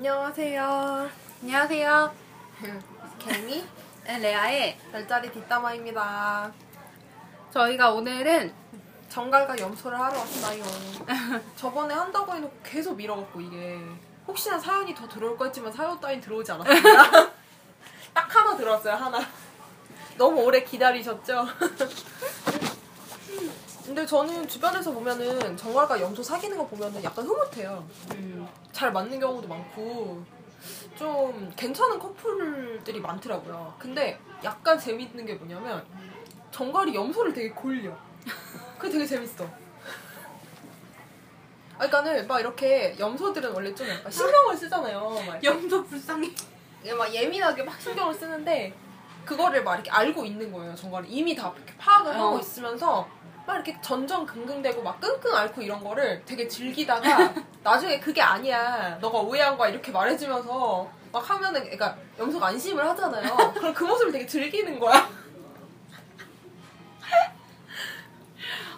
안녕하세요. 안녕하세요. 개미 레아의 별자리 뒷담화입니다. 저희가 오늘은 정갈과 염소를 하러 왔어요. 저번에 한다고 해놓고 계속 밀어갖고 이게 혹시나 사연이 더 들어올 거 했지만 사연 따윈 들어오지 않았습니다. 딱 하나 들어왔어요, 하나. 너무 오래 기다리셨죠? 근데 저는 주변에서 보면은 정갈과 염소 사귀는 거 보면은 약간 흐뭇해요. 음, 잘 맞는 경우도 많고 좀 괜찮은 커플들이 많더라고요. 근데 약간 재밌는 게 뭐냐면 정갈이 염소를 되게 골려. 그게 되게 재밌어. 아, 그러니까는 막 이렇게 염소들은 원래 좀 약간 신경을 쓰잖아요. 막, 염소 불쌍해. 막 예민하게 막 신경을 쓰는데 그거를 막 이렇게 알고 있는 거예요. 정갈이 이미 다 파악을 하고 어. 있으면서 막 이렇게 전전긍긍대고 막 끙끙 앓고 이런 거를 되게 즐기다가 나중에 그게 아니야. 너가 오해한 거야 이렇게 말해주면서 막 하면은 그러니까 염소가 안심을 하잖아요. 그럼 그 모습을 되게 즐기는 거야.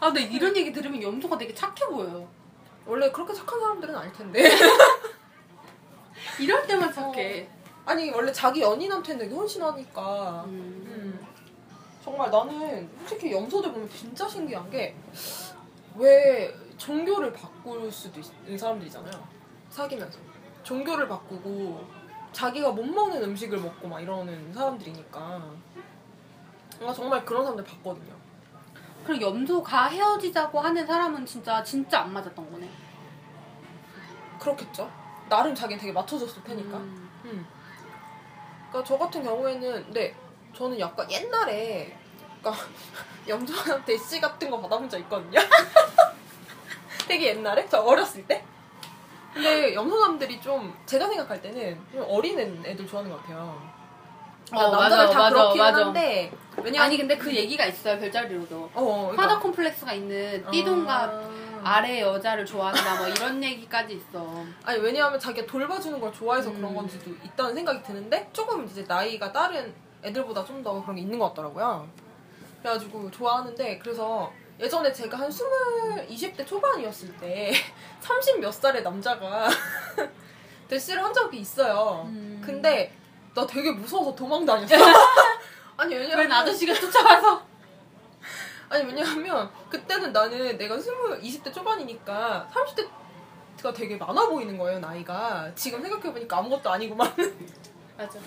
아, 근데 이런 얘기 들으면 염소가 되게 착해 보여요. 원래 그렇게 착한 사람들은 알 텐데. 이럴 때만 착해. 아니 원래 자기 연인한테는 되게 헌신하니까. 음. 음. 정말 나는 솔직히 염소들 보면 진짜 신기한 게 왜 종교를 바꿀 수도 있는 사람들이잖아요. 사귀면서 종교를 바꾸고 자기가 못 먹는 음식을 먹고 막 이러는 사람들이니까 뭔가 정말 그런 사람들 봤거든요. 그리고 염소가 헤어지자고 하는 사람은 진짜 진짜 안 맞았던 거네. 그렇겠죠? 나름 자기는 되게 맞춰줬을 테니까. 음. 음. 그러니까 저 같은 경우에는 근데 저는 약간 옛날에 그러니까 염소한테 씨 같은 거 받아본 적 있거든요. 되게 옛날에 저 어렸을 때. 근데 염소남들이 좀 제가 생각할 때는 좀 어린 애들 좋아하는 것 같아요. 그러니까 어, 남자들 맞아, 다 맞아, 그렇긴 맞아. 한데 왜냐면 아니 근데 그 얘기가 있어요 별자리로도. 어, 그러니까. 하다 콤플렉스가 있는 띠동갑 아. 아래 여자를 좋아한다 뭐 이런 얘기까지 있어. 아니 왜냐하면 자기가 돌봐주는 걸 좋아해서 음. 그런 건지도 있다는 생각이 드는데 조금 이제 나이가 다른 애들보다 좀 더 그런 게 있는 것 같더라고요. 그래가지고 좋아하는데 그래서 예전에 제가 한 20, 20대 초반이었을 때 30몇 살의 남자가 대시를 한 적이 있어요. 음. 근데 나 되게 무서워서 도망 다녔어. 아니 왜냐면 웬 아저씨가 쫓아와서 아니 왜냐하면 그때는 나는 내가 20, 20대 초반이니까 30대가 되게 많아 보이는 거예요 나이가 지금 생각해보니까 아무것도 아니구만 맞아.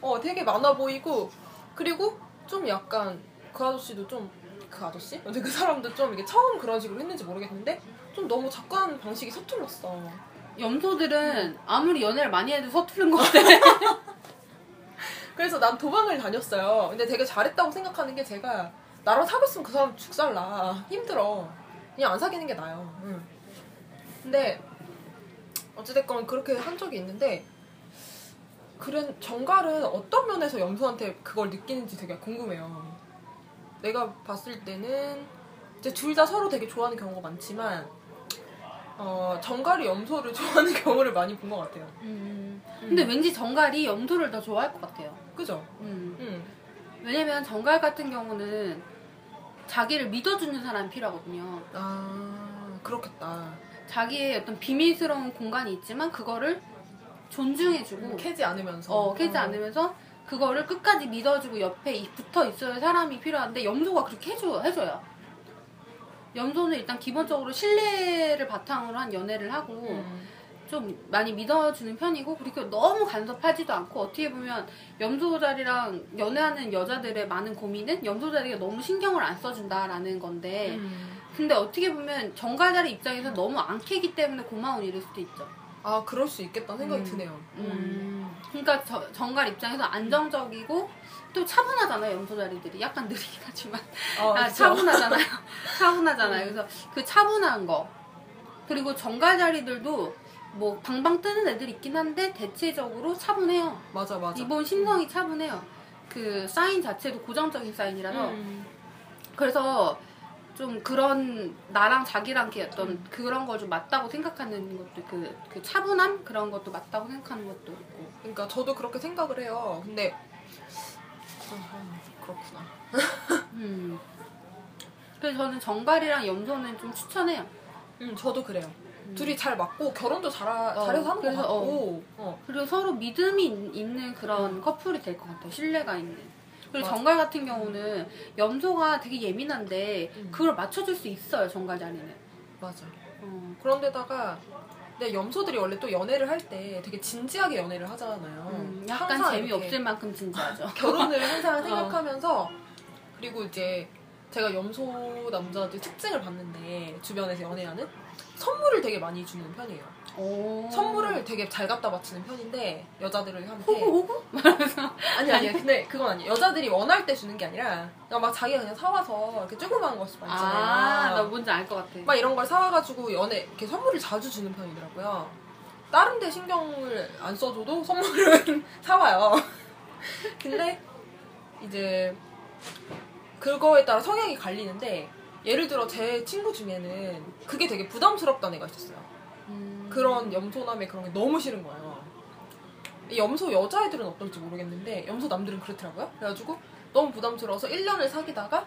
어 되게 많아 보이고 그리고 좀 약간 그 아저씨도 좀 그 아저씨? 근데 그 사람도 좀 이게 처음 그런 식으로 했는지 모르겠는데 좀 너무 접근 방식이 서툴렀어 염소들은 아무리 연애를 많이 해도 서투른 것 같아. 그래서 난 도망을 다녔어요 근데 되게 잘했다고 생각하는 게 제가 나랑 사귀었으면 그 사람 죽살나 힘들어 그냥 안 사귀는 게 나아요 응. 근데 어찌됐건 그렇게 한 적이 있는데 그런 정갈은 어떤 면에서 염소한테 그걸 느끼는지 되게 궁금해요. 내가 봤을 때는 이제 둘 다 서로 되게 좋아하는 경우가 많지만 어, 정갈이 염소를 좋아하는 경우를 많이 본 것 같아요. 음. 근데 왠지 정갈이 염소를 더 좋아할 것 같아요. 그죠? 음. 응. 왜냐면 정갈 같은 경우는 자기를 믿어주는 사람이 필요하거든요. 아 그렇겠다. 자기의 어떤 비밀스러운 공간이 있지만 그거를 존중해주고 캐지 않으면서. 어, 캐지 않으면서 그거를 끝까지 믿어주고 옆에 이- 붙어 있어야 사람이 필요한데 염소가 그렇게 해줘, 해줘요. 염소는 일단 기본적으로 신뢰를 바탕으로 한 연애를 하고 음. 좀 많이 믿어주는 편이고 그리고 너무 간섭하지도 않고 어떻게 보면 염소자리랑 연애하는 여자들의 많은 고민은 염소자리가 너무 신경을 안 써준다라는 건데 음. 근데 어떻게 보면 정갈자리 입장에서 너무 안 캐기 때문에 고마운 일일 수도 있죠. 아 그럴 수 있겠다는 생각이 음. 드네요. 음. 그러니까 저- 정갈 입장에서 안정적이고 또 차분하잖아요 염소자리들이 약간 느리긴 하지만 어, 아? 차분하잖아요 차분하잖아요 음. 그래서 그 차분한 거 그리고 정갈자리들도 뭐 방방 뜨는 애들 있긴 한데 대체적으로 차분해요 맞아 맞아. 기본 심성이 차분해요 그 사인 자체도 고정적인 사인이라서 음. 그래서 좀 그런 나랑 자기랑 이렇게 어떤 그런 걸 좀 맞다고 생각하는 것도 그, 그 차분함 그런 것도 맞다고 생각하는 것도 있고 그러니까 저도 그렇게 생각을 해요. 근데 아, 그렇구나. 음. 그래서 저는 정갈이랑 염소는 좀 추천해요 음, 저도 그래요. 둘이 잘 맞고 결혼도 잘 어, 잘해서 하는 것 그래서, 같고 어. 그리고 서로 믿음이 있- 있는 그런 커플이 될 것 같아요. 신뢰가 있는. 그리고 맞아. 정갈 같은 경우는 염소가 되게 예민한데 음. 그걸 맞춰줄 수 있어요. 정갈 자리는. 맞아. 어. 그런데다가 근데 염소들이 원래 또 연애를 할 때 되게 진지하게 연애를 하잖아요. 음, 약간 재미없을 만큼 진지하죠. 결혼을 항상 어. 생각하면서 그리고 이제 제가 염소 남자들 특징을 봤는데 주변에서 연애하는 선물을 되게 많이 주는 편이에요. 오. 선물을 되게 잘 갖다 바치는 편인데 여자들한테 호구 호구? 아니 아니 근데 그건 아니에요. 여자들이 원할 때 주는 게 아니라 그냥 막 자기가 그냥 사와서 이렇게 조그마한 거 있잖아요. 아, 나 뭔지 알 것 같아. 막 이런 걸 사와가지고 연애 이렇게 선물을 자주 주는 편이더라고요. 다른 데 신경을 안 써줘도 선물은 사와요. 근데 이제 그거에 따라 성향이 갈리는데 예를 들어 제 친구 중에는 그게 되게 부담스럽다는 애가 있었어요. 음. 그런 염소남의 그런 게 너무 싫은 거예요. 이 염소 여자애들은 어떨지 모르겠는데 염소 남들은 그렇더라고요. 그래가지고 너무 부담스러워서 1년을 사귀다가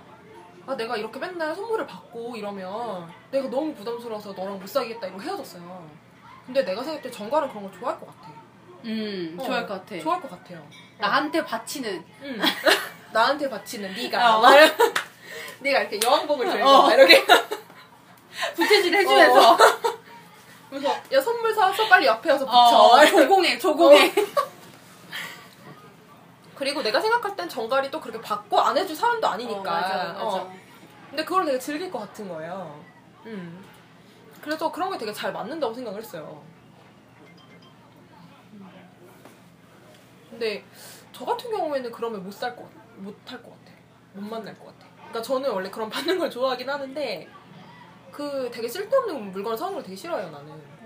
아 내가 이렇게 맨날 선물을 받고 이러면 내가 너무 부담스러워서 너랑 못 사귀겠다 이러고 헤어졌어요. 근데 내가 생각할 때 정갈은 그런 거 좋아할 것 같아. 음, 어, 좋아할 것 같아. 좋아할 것 같아요. 나한테 바치는. 응. 나한테 바치는 네가 어. 네가 이렇게 여왕복을 들고 어. 막 이렇게 부채질 해주면서. 어. 그래서 야 선물 사왔어 빨리 옆에 와서 붙여. 어, 조공해, 조공해. 그리고 내가 생각할 땐 정갈이 또 그렇게 받고 안 해줄 사람도 아니니까. 어, 맞아, 맞아. 어. 근데 그걸 되게 즐길 것 같은 거예요. 음. 그래서 그런 게 되게 잘 맞는다고 생각을 했어요. 근데 저 같은 경우에는 그러면 못 살 것, 못할 것 같아. 못 만날 것 같아. 그러니까 저는 원래 그런 받는 걸 좋아하긴 하는데 그 되게 쓸데없는 물건을 사는 걸 되게 싫어해요, 나는.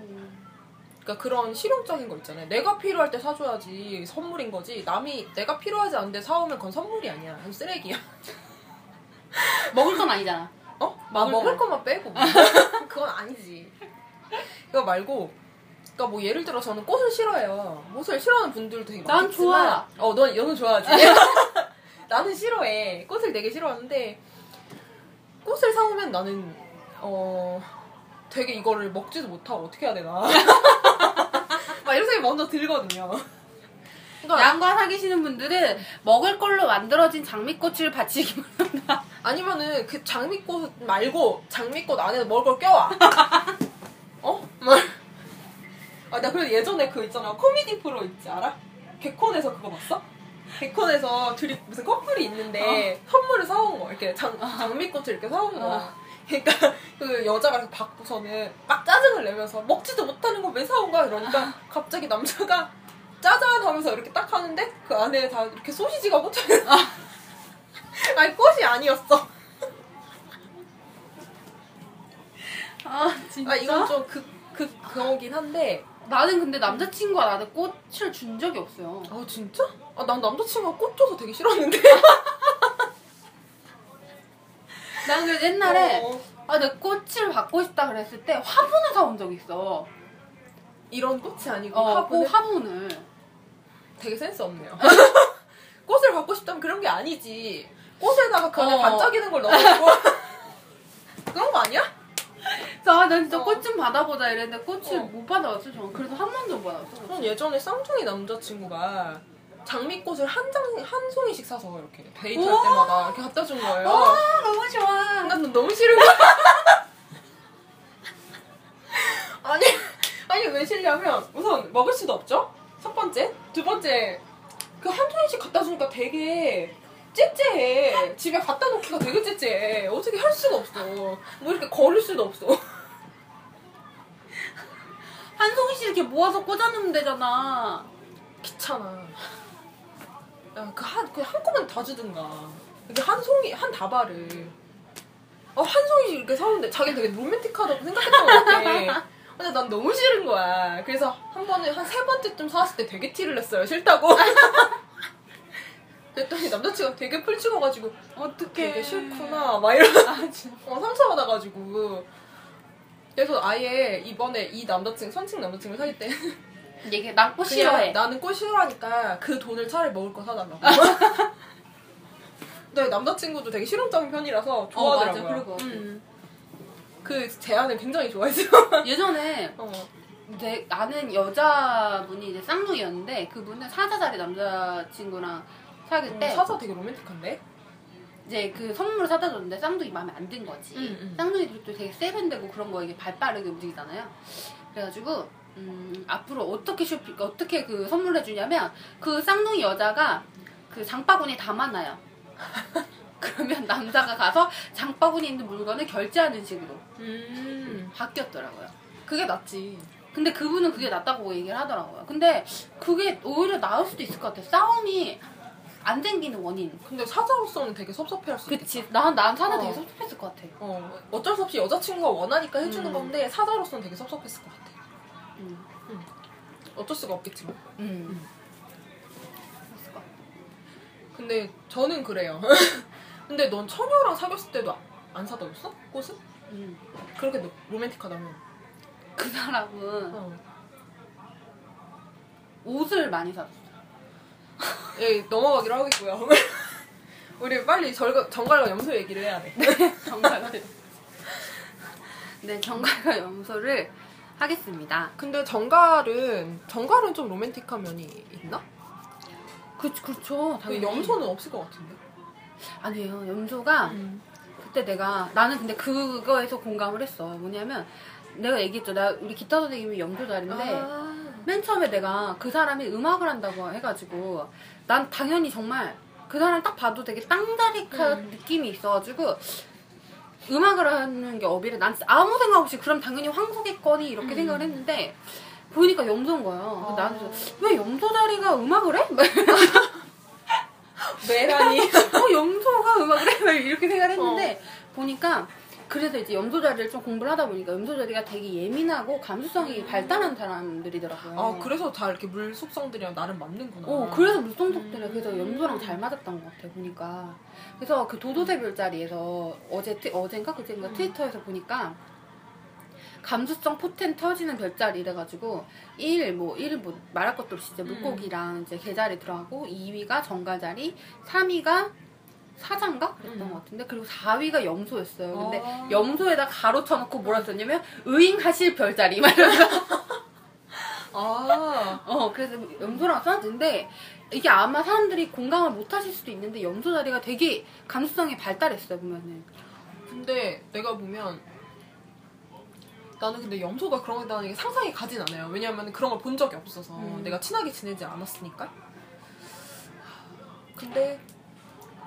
그러니까 그런 실용적인 거 있잖아요. 내가 필요할 때 사줘야지 선물인 거지. 남이 내가 필요하지 않은데 사오면 그건 선물이 아니야. 그건 쓰레기야. 먹을 건 아니잖아. 어? 먹을 먹을, 먹을 거. 것만 빼고. 그건 아니지. 그거 말고, 그러니까 뭐 예를 들어 저는 꽃을 싫어해요. 꽃을 싫어하는 분들도 되게 난 많겠지만, 좋아. 어, 넌 너는 좋아하지. 나는 싫어해. 꽃을 되게 싫어하는데 꽃을 사오면 나는 어 되게 이거를 먹지도 못하고 어떻게 해야 되나. 막 이런 생각이 먼저 들거든요. 그러니까 양과 사귀시는 분들은 먹을 걸로 만들어진 장미꽃을 바치기 바랍니다. 아니면은 그 장미꽃 말고 장미꽃 안에 먹을 걸 껴와. 어? 막. 아, 나 그래도 예전에 그 있잖아. 코미디 프로 있지, 알아? 개콘에서 그거 봤어? 개콘에서 둘이 무슨 커플이 있는데 선물을 사온 거. 이렇게 장, 장미꽃을 이렇게 사온 거야. 어. 그러니까 그 여자가 이렇게 받고서는 막 짜증을 내면서 먹지도 못하는 거 왜 사온 거야? 이러니까 갑자기 남자가 짜잔 하면서 이렇게 딱 하는데 그 안에 다 이렇게 소시지가 꽂혀 있는 아니 꽃이 아니었어. 아 진짜? 아 이건 좀 극, 극 그거긴 한데 나는 근데 남자친구가 나한테 꽃을 준 적이 없어요. 아 진짜? 아 난 남자친구가 꽃 줘서 되게 싫었는데 난 그래서 옛날에 어, 아, 내 꽃을 받고 싶다 그랬을 때 화분을 사온 적이 있어. 이런 꽃이 아니고 어, 화분을 꽃 화분을. 되게 센스 없네요. 꽃을 갖고 싶다면 그런 게 아니지. 꽃에다가 그 안에 어. 반짝이는 걸 넣어주고 그런 거 아니야? 그래서 아, 난 진짜 어. 꽃 좀 받아보자 이랬는데 꽃을 어. 못 받아왔어. 저는 그래서 한 번도 못 받았어. 전 예전에 쌍둥이 남자친구가 장미꽃을 한 장, 한 송이씩 사서 이렇게 데이트할. 때마다 이렇게 갖다 준 거예요. 아, 너무 좋아. 난 너무 싫은 거야. 아니, 아니, 왜 싫냐면, 우선 먹을 수도 없죠? 첫 번째. 두 번째, 그한 통씩 갖다 주니까 되게 째째해. 집에 갖다 놓기가 되게 째째해. 어떻게 할 수가 없어. 뭐 이렇게 걸을 수도 없어. 한 송이씩 이렇게 모아서 꽂아놓으면 되잖아. 귀찮아. 야, 그 한, 그 한꺼번에 다 주든가. 이게 한 송이, 한 다발을. 어, 한 송이씩 이렇게 사오는데 자기 되게 로맨틱하다고 생각했던 것 같아. 근데 난 너무 싫은 거야. 그래서 한 번에, 한 세 번째쯤 사왔을 때 되게 티를 냈어요. 싫다고. 그랬더니 남자친구가 되게 풀찍어가지고, 어떡해. 되게 싫구나. 막 이러 아, 진짜. 어, 상처받아가지고. 그래서 아예 이번에 이 남자친구, 선친 남자친구 사귈 때 얘기, 난꽃 그냥 싫어해. 나는 꽃 싫어하니까 그 돈을 차라리 먹을 거 사달라고. 근데 남자친구도 되게 실용적인 편이라서 좋아하더라고요. 맞아, 그럴 것 같아. 음. 그 제안을 굉장히 좋아했어요. 예전에 어. 내 아는 여자분이 이제 쌍둥이였는데 그분은 사자자리 남자친구랑 사귈 때 사자 되게 로맨틱한데? 이제 그 선물을 사다 줬는데 쌍둥이 마음에 안 든 거지. 음, 음. 쌍둥이들도 되게 세련되고 그런 거 이게 발 빠르게 움직이잖아요. 그래가지고 음, 앞으로 어떻게 쇼핑 어떻게 그 선물해 주냐면 그 쌍둥이 여자가 그 장바구니에 담아놔요. 그러면 남자가 가서 장바구니에 있는 물건을 결제하는 식으로 음. 바뀌었더라고요. 그게 낫지. 근데 그분은 그게 낫다고 얘기를 하더라고요. 근데 그게 오히려 나을 수도 있을 것 같아요. 싸움이 안 생기는 원인. 근데 사자로서는 되게 섭섭해할 수 있겠다. 그치. 난, 난 사나 되게 어. 섭섭했을 것 같아. 어, 어쩔 수 없이 여자친구가 원하니까 해주는 음. 건데 사자로서는 되게 섭섭했을 것 같아. 음. 어쩔 수가 없겠지만. 음. 그랬을 것 같아. 근데 저는 그래요. 근데 넌 처녀랑 사귀었을 때도 안 사다 줬어? 꽃을? 음. 그렇게 로- 로맨틱하다면. 그 사람은 어. 옷을 많이 샀어. 예, 넘어가기로 하겠고요. 우리 빨리 절가, 정갈과 염소 얘기를 해야 돼. 정갈과 네, 정갈과 염소를 하겠습니다. 근데 정갈은 정갈은 좀 로맨틱한 면이 있나? 그, 그렇죠. 그 당연히. 염소는 없을 것 같은데. 아니에요. 염소가 그때 내가 나는 근데 그거에서 공감을 했어. 뭐냐면 내가 얘기했죠. 나 우리 기타 선생님이 염소자리인데 아. 맨 처음에 내가 그 사람이 음악을 한다고 해가지고 난 당연히 정말 그 사람 딱 봐도 되게 땅다리카 음. 느낌이 있어가지고 음악을 하는 게 어비래 난 아무 생각 없이 그럼 당연히 황소겠거니 이렇게 음. 생각을 했는데 보니까 염소인 거예요. 아. 나는 왜 염소 자리가 음악을 해? 막 메라니. 어, 염소가 음악을 해? 막 이렇게 생각을 했는데 보니까 그래서 이제 염소 자리를 좀 공부를 하다 보니까 염소 자리가 되게 예민하고 감수성이 발달한 사람들이더라고요. 아 그래서 다 이렇게 물 속성들이랑 나름 맞는구나. 어, 그래서 물성속들이 음. 그래서 염소랑 잘 맞았던 것 같아, 보니까. 그래서 그 도도새 별자리에서 어제, 트, 어젠가 그젠가 음. 트위터에서 보니까 감수성 포텐 터지는 별자리 이래가지고 1, 뭐, 1, 뭐, 말할 것도 없이 이제 음. 물고기랑 이제 개자리 들어가고 2위가 정갈자리, 3위가 사자인가? 그랬던 음. 것 같은데 그리고 4위가 염소였어요. 근데 아. 염소에다 가로 쳐놓고 뭐라 썼냐면 의잉하실 별자리 막 이러면서 아. 어, 그래서 염소랑 써놨는데 이게 아마 사람들이 공감을 못 하실 수도 있는데 염소 자리가 되게 감수성이 발달했어요, 보면은. 근데 내가 보면 나는 근데 염소가 그런 거에 대한 상상이 가진 않아요. 왜냐면 그런 걸 본 적이 없어서 음. 내가 친하게 지내지 않았으니까. 근데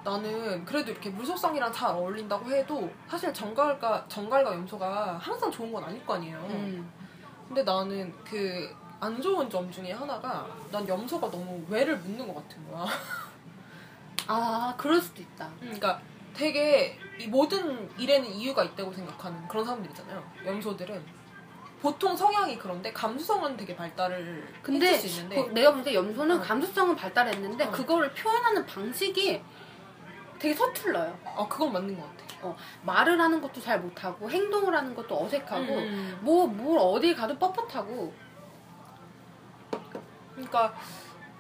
나는 그래도 이렇게 물속성이랑 잘 어울린다고 해도 사실 정갈과 정갈과 염소가 항상 좋은 건 아닐 거 아니에요. 음. 근데 나는 그 안 좋은 점 중에 하나가 난 염소가 너무 외를 묻는 것 같은 거야. 아, 그럴 수도 있다. 그러니까 되게 이 모든 일에는 이유가 있다고 생각하는 그런 사람들 있잖아요. 염소들은 보통 성향이 그런데 감수성은 되게 발달을 근데 수 있는데 그 내가 볼 때 염소는 어. 감수성은 발달했는데 어. 그거를 표현하는 방식이 되게 서툴러요. 아 그건 맞는 것 같아. 말을 하는 것도 잘 못하고 행동을 하는 것도 어색하고 음. 뭐 뭘 어딜 가도 뻣뻣하고 그러니까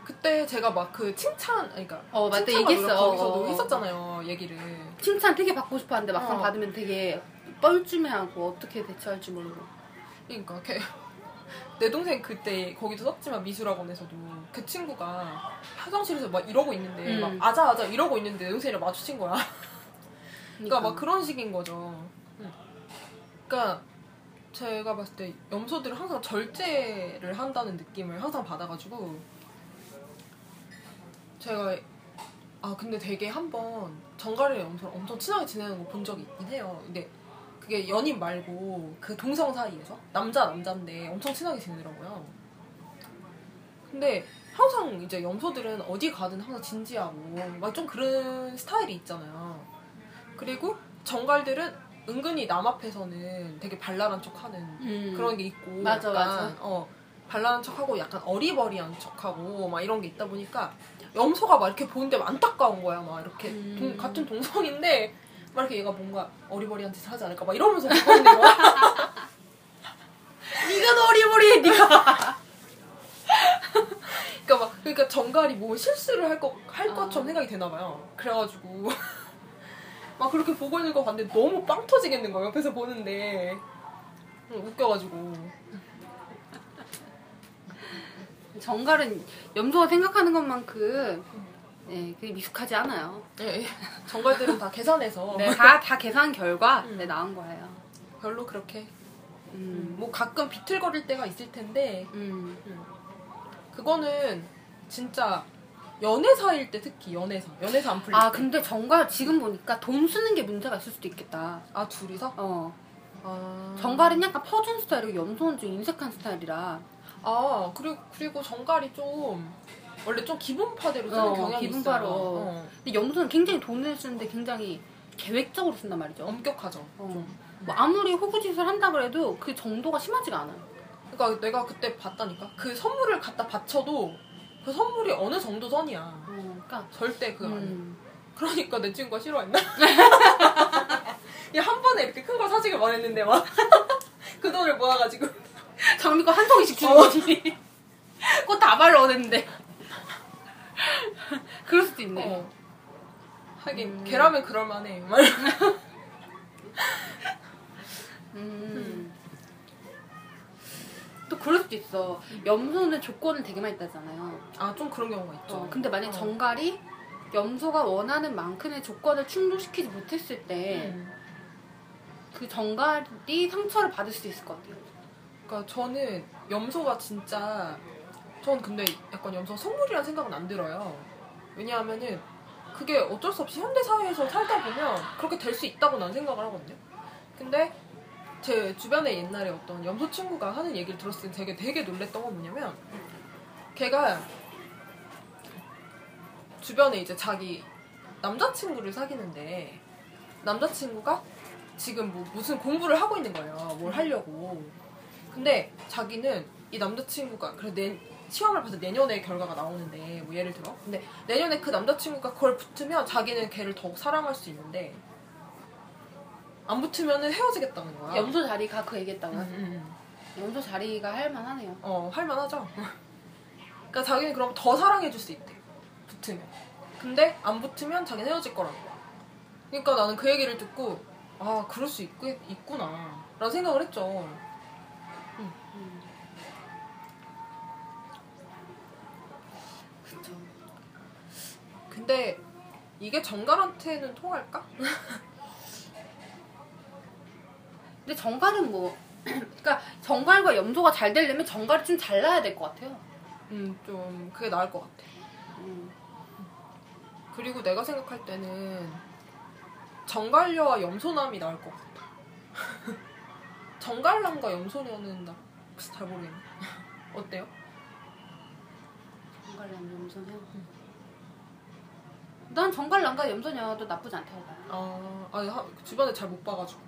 그때 제가 막 그 칭찬, 그러니까 어 맞다 얘기했어. 거기서도 어, 어. 했었잖아요 얘기를. 칭찬 되게 받고 싶었는데 막상 어. 받으면 되게 뻘쭘해하고 어떻게 대처할지 모르고. 그러니까 걔- 내 동생 그때 거기도 썼지만 미술학원에서도 그 친구가 화장실에서 막 이러고 있는데 음. 막 아자 아자 이러고 있는데 내 동생이랑 마주친 거야. 그러니까 막 그런 식인 거죠. 그러니까 제가 봤을 때 염소들은 항상 절제를 한다는 느낌을 항상 받아가지고 제가 아 근데 되게 한번 정갈이랑 염소랑 엄청 친하게 지내는 거 본 적이 있긴 해요. 근데 그게 연인 말고 그 동성 사이에서 남자 남자인데 엄청 친하게 지내더라고요. 근데 항상 이제 염소들은 어디 가든 항상 진지하고 막 좀 그런 스타일이 있잖아요. 그리고 정갈들은 은근히 남 앞에서는 되게 발랄한 척하는 음. 그런 게 있고 맞아, 약간, 맞아. 어 발랄한 척하고 약간 어리버리한 척하고 막 이런 게 있다 보니까 염소가 막 이렇게 보는데 막 안타까운 거야 막 이렇게 음. 동- 같은 동성인데 막 이렇게 얘가 뭔가 어리버리한 짓을 하지 않을까 막 이러면서 거야 네가 더 어리버리해, 네가. 그러니까 막 그러니까 정갈이 뭐 실수를 할 것할 아. 것처럼 생각이 되나 봐요 그래가지고 막 그렇게 보고 있는 거 봤는데 너무 빵 터지겠는 거예요. 옆에서 보는데. 응, 웃겨가지고. 정갈은 염소가 생각하는 것만큼 네, 그게 미숙하지 않아요. 예, 정갈들은 다 계산해서 네, 다, 다 계산 결과 음. 네, 나온 거예요. 별로 그렇게 음. 뭐 가끔 비틀거릴 때가 있을 텐데 음. 그거는 진짜 연애사일 때 특히 연애사 연애사 안 풀릴 아, 때. 근데 정갈 지금 보니까 돈 쓰는 게 문제가 있을 수도 있겠다. 아 둘이서? 어. 아 정갈은 약간 퍼준 스타일이고 염소는 좀 인색한 스타일이라. 아 그리고 그리고 정갈이 좀 원래 좀 기분파대로 쓰는 어, 경향이 기분파로. 있어요. 어. 근데 염소는 굉장히 돈을 쓰는데 굉장히 계획적으로 쓴단 말이죠. 엄격하죠. 어. 좀. 뭐 아무리 호구짓을 한다 그래도 그 정도가 심하지가 않아요. 그러니까 내가 그때 봤다니까 그 선물을 갖다 바쳐도 그 선물이 어느 정도 선이야. 어, 그러니까 절대 그 아니야. 음. 그러니까 내 친구가 싫어했나? 야, 한 번에 이렇게 큰 걸 사주길 원했는데 막 그 돈을 모아가지고 장미가 한 송이씩 주는 어. 거지. 그거 다 발로 얻었는데. 그럴 수도 있네. 어. 하긴 음. 걔라면 그럴만해. 막 음. 또 그럴 수도 있어. 염소는 조건을 되게 많이 따잖아요. 아 좀 그런 경우가 있죠. 어, 근데 만약 어. 정갈이 염소가 원하는 만큼의 조건을 충족시키지 못했을 때그 음. 정갈이 상처를 받을 수 있을 것 같아요. 그러니까 저는 염소가 진짜 전 근데 약간 염소 선물이라는 생각은 안 들어요. 왜냐하면은 그게 어쩔 수 없이 현대 사회에서 살다 보면 그렇게 될 수 있다고 난 생각을 하거든요. 근데 제 주변에 옛날에 어떤 염소 친구가 하는 얘기를 들었을 때 되게 되게 놀랬던 건 뭐냐면 걔가 주변에 이제 자기 남자친구를 사귀는데 남자친구가 지금 뭐 무슨 공부를 하고 있는 거예요. 뭘 하려고. 근데 자기는 이 남자친구가 그래 내 시험을 봐서 내년에 결과가 나오는데 뭐 예를 들어 근데 내년에 그 남자친구가 그걸 붙으면 자기는 걔를 더욱 사랑할 수 있는데 안 붙으면은 헤어지겠다는 거야. 염소 자리가 그 얘기했다고요? 음, 음, 음. 염소 자리가 할만하네요. 어 할만하죠. 그러니까 자기는 그럼 더 사랑해줄 수 있대. 붙으면. 근데 안 붙으면 자기는 헤어질 거라는 거야. 그러니까 나는 그 얘기를 듣고 아 그럴 수 있, 있구나 라는 생각을 했죠. 근데 이게 정갈한테는 통할까? 근데 정갈은 뭐, 그러니까 정갈과 염소가 잘 되려면 정갈이 좀 잘나야 될 것 같아요. 음, 좀 그게 나을 것 같아. 음. 그리고 내가 생각할 때는 정갈녀와 염소남이 나을 것 같아. 정갈남과 염소녀는 나 잘 모르겠네. 어때요? 정갈랑 염소녀. 난 정갈랑과 염소녀도 나쁘지 않다고 봐요. 아, 아니, 하- 주변에 잘 못 봐가지고.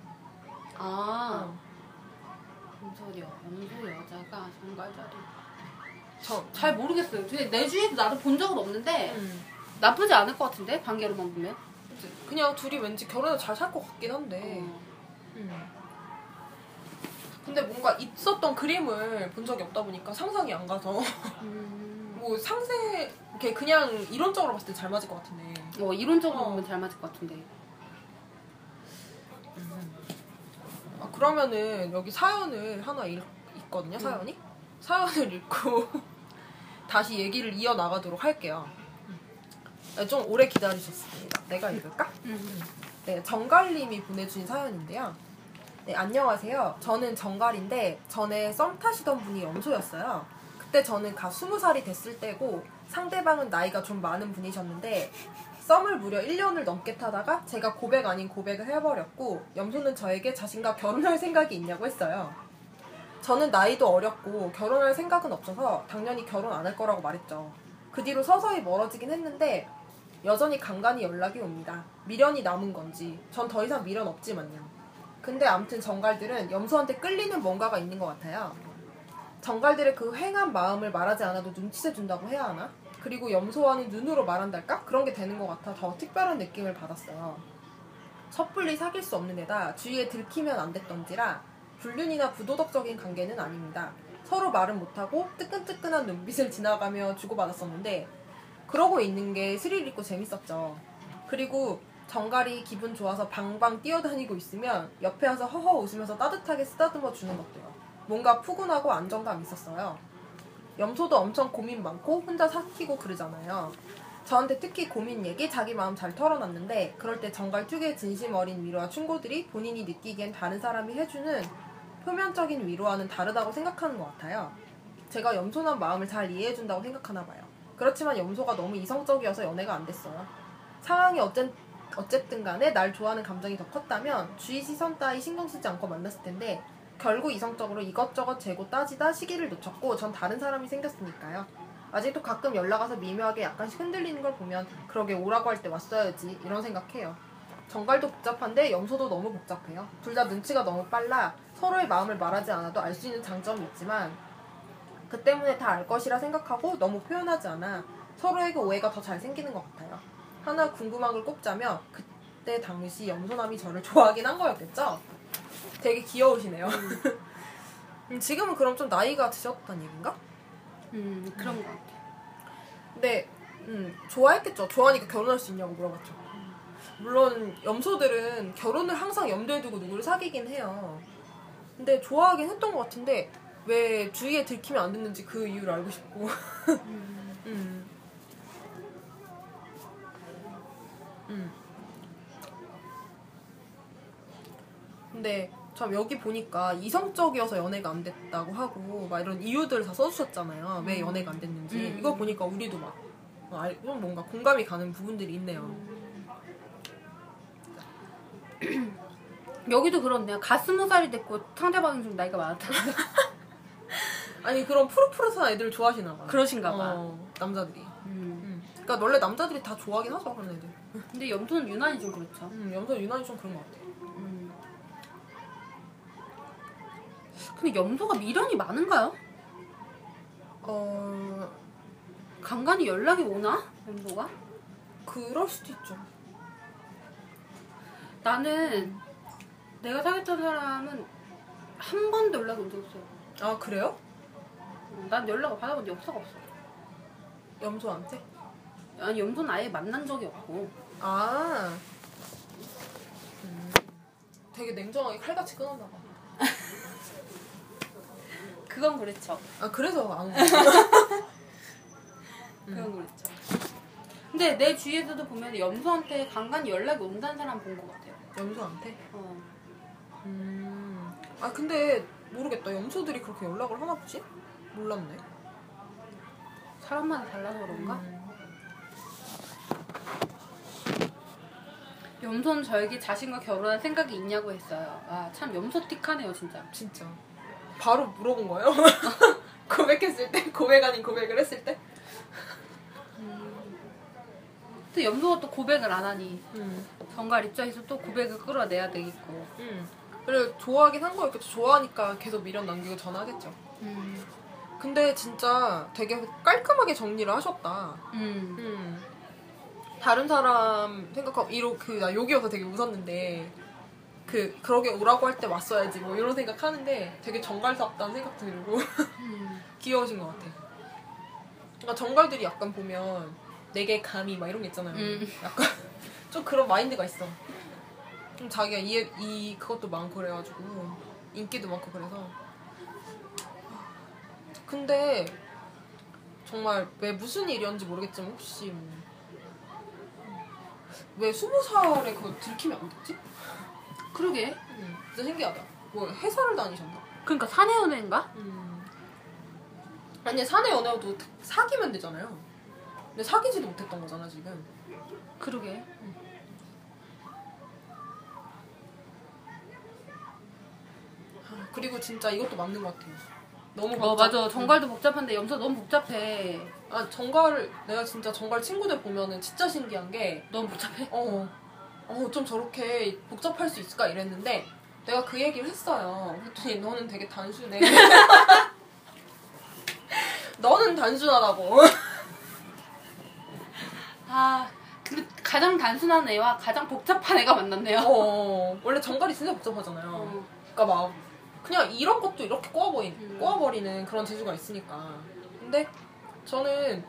아, 어. 염소녀, 염소 여자가 정갈 자리. 저, 잘 모르겠어요. 근데 내 주위에도 나도 본 적은 없는데 음. 나쁘지 않을 것 같은데 반개로만 보면. 그치. 그냥 둘이 왠지 결혼을 잘 살 것 같긴 한데. 어. 음. 근데 뭔가 있었던 그림을 본 적이 없다 보니까 상상이 안 가서 음. 뭐 상세 이렇게 그냥 이론적으로 봤을 때 잘 맞을 것 같은데. 어, 이론적으로 어. 보면 잘 맞을 것 같은데. 아, 그러면은 여기 사연을 하나 읽, 있거든요, 사연이? 사연을 읽고 다시 얘기를 이어 나가도록 할게요. 네, 좀 오래 기다리셨습니다. 내가 읽을까? 네, 정갈님이 보내주신 사연인데요. 네, 안녕하세요. 저는 정갈인데 전에 썸 타시던 분이 염소였어요. 그때 저는 가 20살이 됐을 때고 상대방은 나이가 좀 많은 분이셨는데 썸을 무려 1년을 넘게 타다가 제가 고백 아닌 고백을 해버렸고 염소는 저에게 자신과 결혼할 생각이 있냐고 했어요. 저는 나이도 어렸고 결혼할 생각은 없어서 당연히 결혼 안 할 거라고 말했죠. 그 뒤로 서서히 멀어지긴 했는데 여전히 간간히 연락이 옵니다. 미련이 남은 건지 전 더 이상 미련 없지만요. 근데 암튼 정갈들은 염소한테 끌리는 뭔가가 있는 것 같아요. 정갈들의 그 횡한 마음을 말하지 않아도 눈치채 준다고 해야 하나? 그리고 염소와는 눈으로 말한달까? 그런 게 되는 것 같아 더 특별한 느낌을 받았어요. 섣불리 사귈 수 없는 데다 주위에 들키면 안 됐던지라 불륜이나 부도덕적인 관계는 아닙니다. 서로 말은 못하고 뜨끈뜨끈한 눈빛을 지나가며 주고받았었는데 그러고 있는 게 스릴 있고 재밌었죠. 그리고 정갈이 기분 좋아서 방방 뛰어다니고 있으면 옆에 와서 허허 웃으면서 따뜻하게 쓰다듬어 주는 것도요. 뭔가 푸근하고 안정감 있었어요. 염소도 엄청 고민 많고 혼자 삭히고 그러잖아요. 저한테 특히 고민 얘기, 자기 마음 잘 털어놨는데 그럴 때 정갈 특유의 진심 어린 위로와 충고들이 본인이 느끼기엔 다른 사람이 해주는 표면적인 위로와는 다르다고 생각하는 것 같아요. 제가 염소남 마음을 잘 이해해준다고 생각하나 봐요. 그렇지만 염소가 너무 이성적이어서 연애가 안 됐어요. 상황이 어쨌, 어쨌든 간에 날 좋아하는 감정이 더 컸다면 주위 시선 따위 신경 쓰지 않고 만났을 텐데 결국 이성적으로 이것저것 재고 따지다 시기를 놓쳤고 전 다른 사람이 생겼으니까요. 아직도 가끔 연락 와서 미묘하게 약간씩 흔들리는 걸 보면 그러게 오라고 할 때 왔어야지 이런 생각해요. 정갈도 복잡한데 염소도 너무 복잡해요. 둘 다 눈치가 너무 빨라 서로의 마음을 말하지 않아도 알 수 있는 장점이 있지만 그 때문에 다 알 것이라 생각하고 너무 표현하지 않아 서로에게 오해가 더 잘 생기는 것 같아요. 하나 궁금한 걸 꼽자면 그때 당시 염소남이 저를 좋아하긴 한 거였겠죠? 되게 귀여우시네요. 음, 지금은 그럼 좀 나이가 드셨단 얘기인가? 음 그런 거 같아. 근데 음, 좋아했겠죠. 좋아하니까 결혼할 수 있냐고 물어봤죠. 물론 염소들은 결혼을 항상 염두에 두고 누구를 사귀긴 해요. 근데 좋아하긴 했던 것 같은데 왜 주위에 들키면 안 됐는지 그 이유를 알고 싶고. 음. 음. 근데 참 여기 보니까 이성적이어서 연애가 안 됐다고 하고 막 이런 이유들을 다 써주셨잖아요. 왜 연애가 안 됐는지. 음. 이거 보니까 우리도 막 뭔가 공감이 가는 부분들이 있네요. 여기도 그렇네요. 가 스무 살이 됐고 상대방이 좀 나이가 많았다. 아니 그런 푸릇푸릇한 애들 좋아하시나 봐. 그러신가 봐. 어, 남자들이. 음. 음. 그러니까 원래 남자들이 다 좋아하긴 하죠 그런 애들. 근데 염소는 유난히 좀 그렇죠. 음, 염소 유난히 좀 그런 것 같아. 음. 근데 염소가 미련이 많은가요? 어 간간히 연락이 오나? 염소가? 그럴 수도 있죠. 나는 내가 사귀었던 사람은 한 번도 연락이 온 적 없어요. 아 그래요? 어, 난 연락을 받아본 적 없어. 염소한테? 아니 염소는 아예 만난 적이 없고. 아. 음. 되게 냉정하게 칼같이 끊었나 봐. 그건 그랬죠. 아 그래서 안온 그건 그랬죠. 근데 내 주위에서도 보면 염소한테 간간히 연락이 온다는 사람 본 것 같아요. 염소한테? 어. 음. 아 근데 모르겠다. 염소들이 그렇게 연락을 하나 보지? 몰랐네. 사람마다 달라서 그런가? 음. 염소는 저에게 자신과 결혼할 생각이 있냐고 했어요. 아, 참 염소틱하네요, 진짜. 진짜. 바로 물어본 거예요? 고백했을 때? 고백 아닌 고백을 했을 때? 또 염소가 또 고백을 안 하니 음. 정갈 입장에서 또 고백을 끌어내야 되겠고. 음. 그래 좋아하긴 한 거였겠죠. 좋아하니까 계속 미련 남기고 전화하겠죠. 음. 근데 진짜 되게 깔끔하게 정리를 하셨다. 음. 음. 다른 사람 생각하고 이로 그나 여기여서 되게 웃었는데 그 그러게 오라고 할 때 왔어야지 뭐 이런 생각하는데 되게 정갈스럽다는 생각 들고 음. 귀여우신 것 같아. 그러니까 정갈들이 약간 보면 내게 감히 막 이런 게 있잖아요. 음. 약간 좀 그런 마인드가 있어. 좀 자기가 이, 이 그것도 많고 그래가지고 인기도 많고 그래서. 근데 정말 왜 무슨 일이었는지 모르겠지만 혹시 뭐 왜 스무 살에 그거 들키면 안 됐지? 그러게. 음, 진짜 신기하다. 뭐 회사를 다니셨나? 그러니까 사내 연애인가? 음. 아니 사내 연애도 사귀면 되잖아요. 근데 사귀지도 못했던 거잖아 지금. 그러게. 아, 그리고 진짜 이것도 맞는 것 같아요. 너무 어, 복잡- 맞아. 정갈도 복잡한데 염소 너무 복잡해. 아 정갈 내가 진짜 정갈 친구들 보면은 진짜 신기한 게 너무 복잡해? 어, 어, 좀 저렇게 복잡할 수 있을까 이랬는데 내가 그 얘기를 했어요. 그랬더니 너는 되게 단순해. 너는 단순하다고. 아, 근데 가장 단순한 애와 가장 복잡한 애가 만났네요. 어, 원래 정갈이 진짜 복잡하잖아요. 어. 그러니까 막 그냥 이런 것도 이렇게 꼬아버리, 음. 꼬아버리는 그런 재주가 있으니까. 근데 저는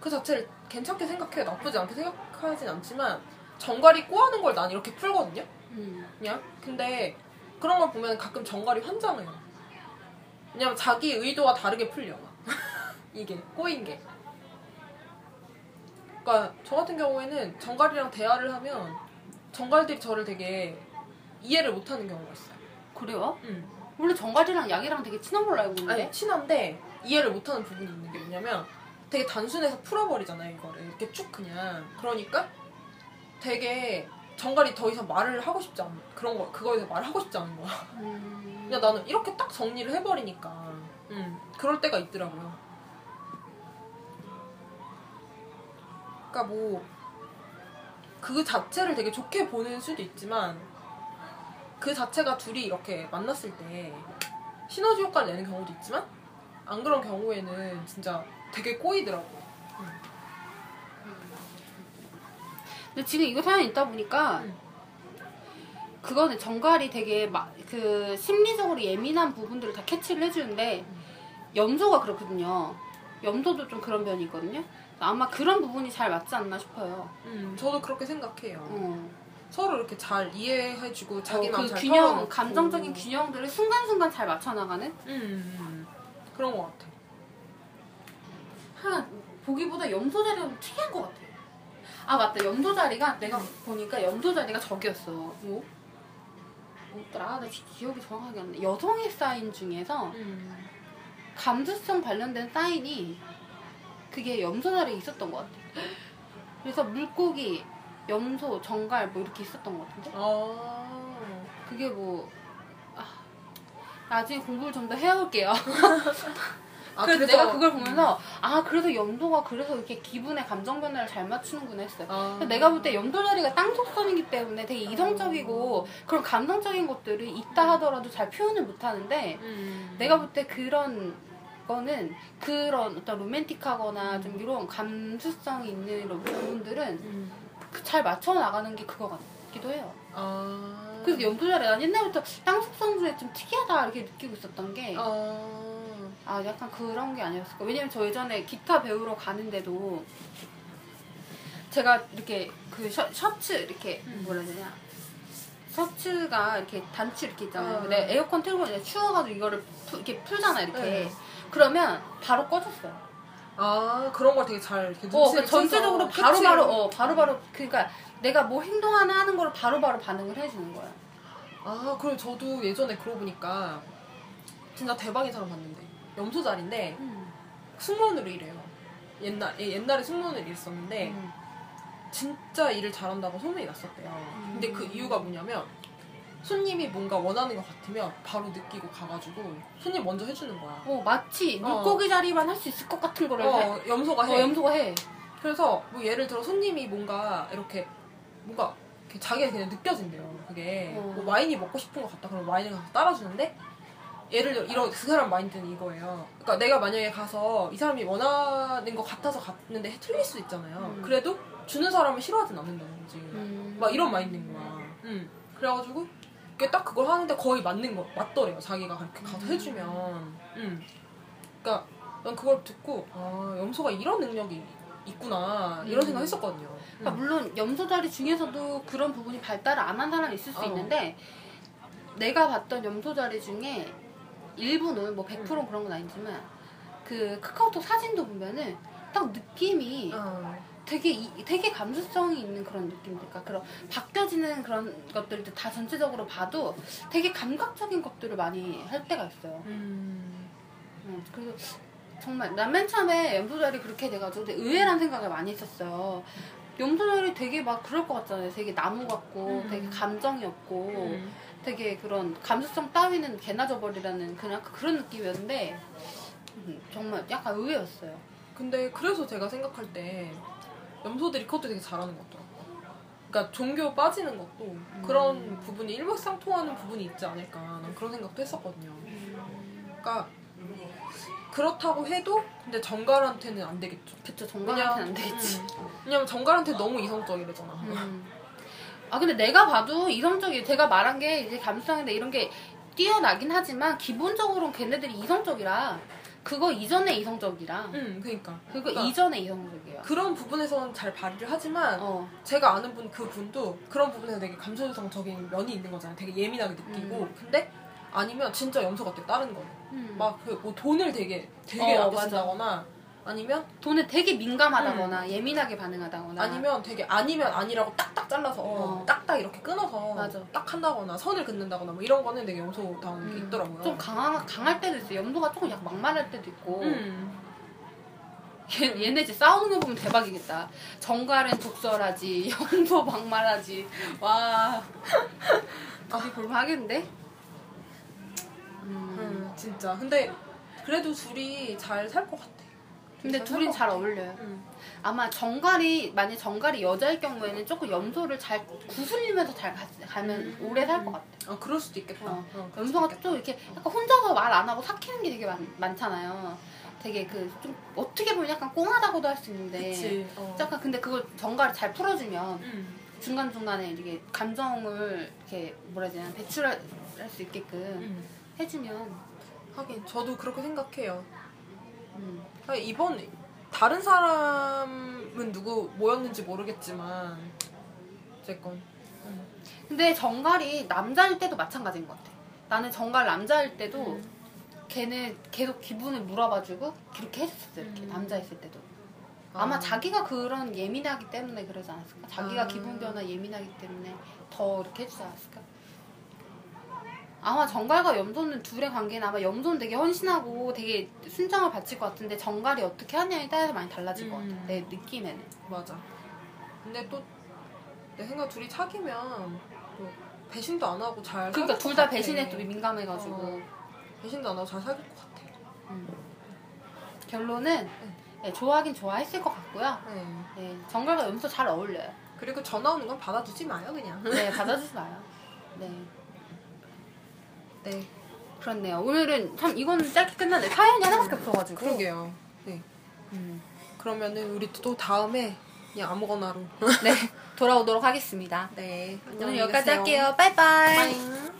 그 자체를 괜찮게 생각해요. 나쁘지 않게 생각하진 않지만 정갈이 꼬하는 걸난 이렇게 풀거든요. 음. 그냥 근데 그런 걸 보면 가끔 정갈이 환장해요. 왜냐면 자기 의도와 다르게 풀려. 이게 꼬인 게. 그러니까 저 같은 경우에는 정갈이랑 대화를 하면 정갈들이 저를 되게 이해를 못하는 경우가 있어요. 그래요? 음. 원래 정갈이랑 약이랑 되게 친한 걸로 알고 있는데. 아니 친한데 이해를 못하는 부분이 있는 게 뭐냐면 되게 단순해서 풀어버리잖아요 이거를 이렇게 쭉 그냥 그러니까 되게 정갈이 더 이상 말을 하고 싶지 않은 그런 거 그거에 대해서 말을 하고 싶지 않은 거야. 음. 그냥 나는 이렇게 딱 정리를 해버리니까 음, 그럴 때가 있더라고요. 그러니까 뭐 그 자체를 되게 좋게 보는 수도 있지만 그 자체가 둘이 이렇게 만났을 때 시너지 효과를 내는 경우도 있지만 안 그런 경우에는 진짜 되게 꼬이더라고. 근데 지금 이거 사연 있다 보니까 음. 그거는 정갈이 되게 막 그 심리적으로 예민한 부분들을 다 캐치를 해주는데 염소가 그렇거든요. 염소도 좀 그런 면이 있거든요. 아마 그런 부분이 잘 맞지 않나 싶어요. 음, 저도 그렇게 생각해요. 어. 서로 이렇게 잘 이해해주고 자기 어, 그 잘 균형, 털어놓고. 감정적인 균형들을 순간순간 잘 맞춰 나가는 음, 음, 음. 그런 것 같아. 하나 보기보다 염소 자리가 좀 특이한 것 같아. 아 맞다 염소 자리가 내가 보니까 염소 자리가 저기였어. 뭐? 뭐더라? 나 기- 기억이 정확하게 안 나. 여성의 사인 중에서 음. 감수성 관련된 사인이 그게 염소 자리에 있었던 것 같아. 그래서 물고기, 염소, 정갈 뭐 이렇게 있었던 것 같은데? 아. 그게 뭐 아, 나중에 공부를 좀 더 해올게요. 아, 그래서 내가 그걸 보면서 아 그래서 염도가 그래서 이렇게 기분의 감정 변화를 잘 맞추는구나 했어요. 아. 내가 볼 때 염도 자리가 땅 속선이기 때문에 되게 이성적이고 그런 감성적인 것들을 있다 하더라도 잘 표현을 못 하는데 음. 내가 볼 때 그런 거는 그런 어떤 로맨틱하거나 좀 이런 감수성 있는 이런 부분들은 음. 그잘 맞춰 나가는 게 그거 같기도 해요. 아. 그래서 염도 자리 난 옛날부터 땅 속성 중에 좀 특이하다 이렇게 느끼고 있었던 게 아. 아 약간 그런 게 아니었을까 왜냐면 저 예전에 기타 배우러 가는데도 제가 이렇게 그 셔, 셔츠 이렇게 음. 뭐라 해야 되냐? 셔츠가 이렇게 단추 이렇게 있잖아요. 어. 근데 에어컨 틀고 이제 추워가지고 이거를 풀- 이렇게 풀잖아 이렇게. 네. 그러면 바로 꺼졌어요. 아 그런 걸 되게 잘 이렇게 어, 그러니까 전체적으로 바로바로 캐치를- 어 바로바로 그러니까 내가 뭐 행동 하나 하는 거를 바로 바로 반응을 해주는 거야 아 그리고 저도 예전에 그러고 보니까 진짜 대박인 사람 봤는데 염소 자리인데 승무원으로 일해요. 옛날 예, 옛날에 승무원으로 일했었는데 음. 진짜 일을 잘한다고 소문이 났었대요. 근데 그 이유가 뭐냐면 손님이 뭔가 원하는 것 같으면 바로 느끼고 가가지고 손님 먼저 해주는 거야. 어 마치 어. 물고기 자리만 할 수 있을 것 같은 거를 해 어, 염소가 어, 해. 염소가 해 그래서 뭐 예를 들어 손님이 뭔가 이렇게 뭔가 자기가 그냥 느껴진대요. 그게 어. 뭐 와인이 먹고 싶은 것 같다. 그럼 와인을 따라주는데 예를 들어 이런 그 사람 마인드는 이거예요. 그러니까 내가 만약에 가서 이 사람이 원하는 것 같아서 갔는데 틀릴 수 있잖아요. 음. 그래도 주는 사람을 싫어하진 않는다는 거지. 음. 막 이런 마인드인 거야. 음. 그래가지고 딱 그걸 하는데 거의 맞는 거 맞더래요. 자기가 그렇게 가서 음. 해주면. 음. 그러니까 난 그걸 듣고 아 염소가 이런 능력이 있구나 이런 음. 생각 했었거든요. 그러니까 물론 염소 자리 중에서도 그런 부분이 발달을 안 한 사람이 있을 수 어. 있는데 내가 봤던 염소 자리 중에 일부는 뭐 100%는 그런 건 아니지만 그 카카오톡 사진도 보면은 딱 느낌이 어. 되게 이- 되게 감수성이 있는 그런 느낌들 그러니까 그런 바뀌어지는 그런 것들도 다 전체적으로 봐도 되게 감각적인 것들을 많이 할 때가 있어요. 음. 음, 그래서 정말 난 맨 처음에 염소자리 그렇게 돼가지고 되게 의외란 생각을 많이 했었어요. 염소자리 되게 막 그럴 것 같잖아요. 되게 나무 같고 음. 되게 감정이 없고 음. 되게 그런 감수성 따위는 개나 져버리라는 그냥 그런 느낌이었는데 음, 정말 약간 의외였어요. 근데 그래서 제가 생각할 때 염소들이 그것도 되게 잘하는 것 같더라고요. 그러니까 종교 빠지는 것도 그런 부분이 일맥상통하는 부분이 있지 않을까 난 그런 생각도 했었거든요. 그러니까 그렇다고 해도 근데 정갈한테는 안 되겠죠. 그쵸 정갈한테는 안 되겠지. 음. 왜냐면 정갈한테 너무 이성적이래잖아. 음. 아 근데 내가 봐도 이성적이 제가 말한 게 이제 감수성인데 이런 게 뛰어나긴 하지만 기본적으로는 걔네들이 이성적이라 그거 이전에 이성적이랑 음, 그러니까. 그거 그러니까 이전에 이성적이에요. 그런 부분에서는 잘 발휘를 하지만 어. 제가 아는 분 그 분도 그런 부분에서 되게 감수성적인 면이 있는 거잖아요. 되게 예민하게 느끼고 음. 근데 아니면 진짜 염소 같게 다른 거예요. 음. 막그 뭐 돈을 되게 되게 어, 아껴 쓴다거나 아니면 돈에 되게 민감하다거나 예민하게 반응하다거나 음. 아니면 되게 아니면 아니라고 딱딱 잘라서 어. 딱딱 이렇게 끊어서 맞아. 딱 한다거나 선을 긋는다거나 뭐 이런 거는 되게 염소다운 게 음, 있더라고요. 좀 강한 강할 때도 있어요. 염도가 조금 약간 막말할 때도 있고. 음. 얘, 얘네 집 싸우는 거 보면 대박이겠다. 정갈은 독설하지, 염도 막말하지. 와. 둘이 볼만하겠는데? 음. 음, 진짜. 근데 그래도 둘이 잘 살 것 같아. 근데 잘 둘이 잘. 어울려요. 음. 아마 정갈이 만약 정갈이 여자일 경우에는 조금 염소를 잘 구슬리면서 잘 가, 가면 오래 살 것 같아. 아 그럴 수도 있겠다. 어. 어, 염소가. 좀 이렇게 약간 혼자서 말 안 하고 삭히는 게 되게 많, 많잖아요. 되게 그 좀 어떻게 보면 약간 꽁하다고도 할 수 있는데 그치. 어. 약간 근데 그걸 정갈이 잘 풀어주면 음. 중간 중간에 이게 감정을 이렇게 뭐라 해야 되나 배출할 수 있게끔 음. 해주면 하긴 저도 그렇게 생각해요. 음. 아, 이번 다른 사람은 누구 뭐였는지 모르겠지만 어쨌건 근데 정갈이 남자일 때도 마찬가지인 것 같아. 나는 정갈 남자일 때도 음. 걔는 계속 기분을 물어봐주고 그렇게 해줬었어 이렇게 음. 남자였을 때도. 아마 아. 자기가 그런 예민하기 때문에 그러지 않았을까? 자기가 아. 기분 변화 예민하기 때문에 더 이렇게 해주지 않았을까? 아마 정갈과 염소는 둘의 관계는 아마 염소는 되게 헌신하고 되게 순정을 바칠 것 같은데 정갈이 어떻게 하냐에 따라서 많이 달라질 것 같아. 음. 내 느낌에는. 맞아. 근데 또 내 생각 둘이 사귀면 또 배신도 안 하고 잘 그러니까 둘것 다. 배신에 좀 민감해가지고. 어. 배신도 안 하고 잘 사귈 것 같아. 음. 결론은 네, 좋아하긴 좋아했을 것 같고요. 네. 네, 정갈과 염소 잘 어울려요. 그리고 전화 오는 건 받아주지 마요 그냥. 네, 받아주지 마요. 네, 네. 그렇네요. 오늘은 참 이건 짧게 끝났네. 사연이 하나밖에 없어가지고. 그러게요. 네. 음. 그러면은 우리 또 다음에 그냥 아무거나로. 네, 돌아오도록 하겠습니다. 네. 오늘 여기까지 할게요. 빠이빠이. 빠잉.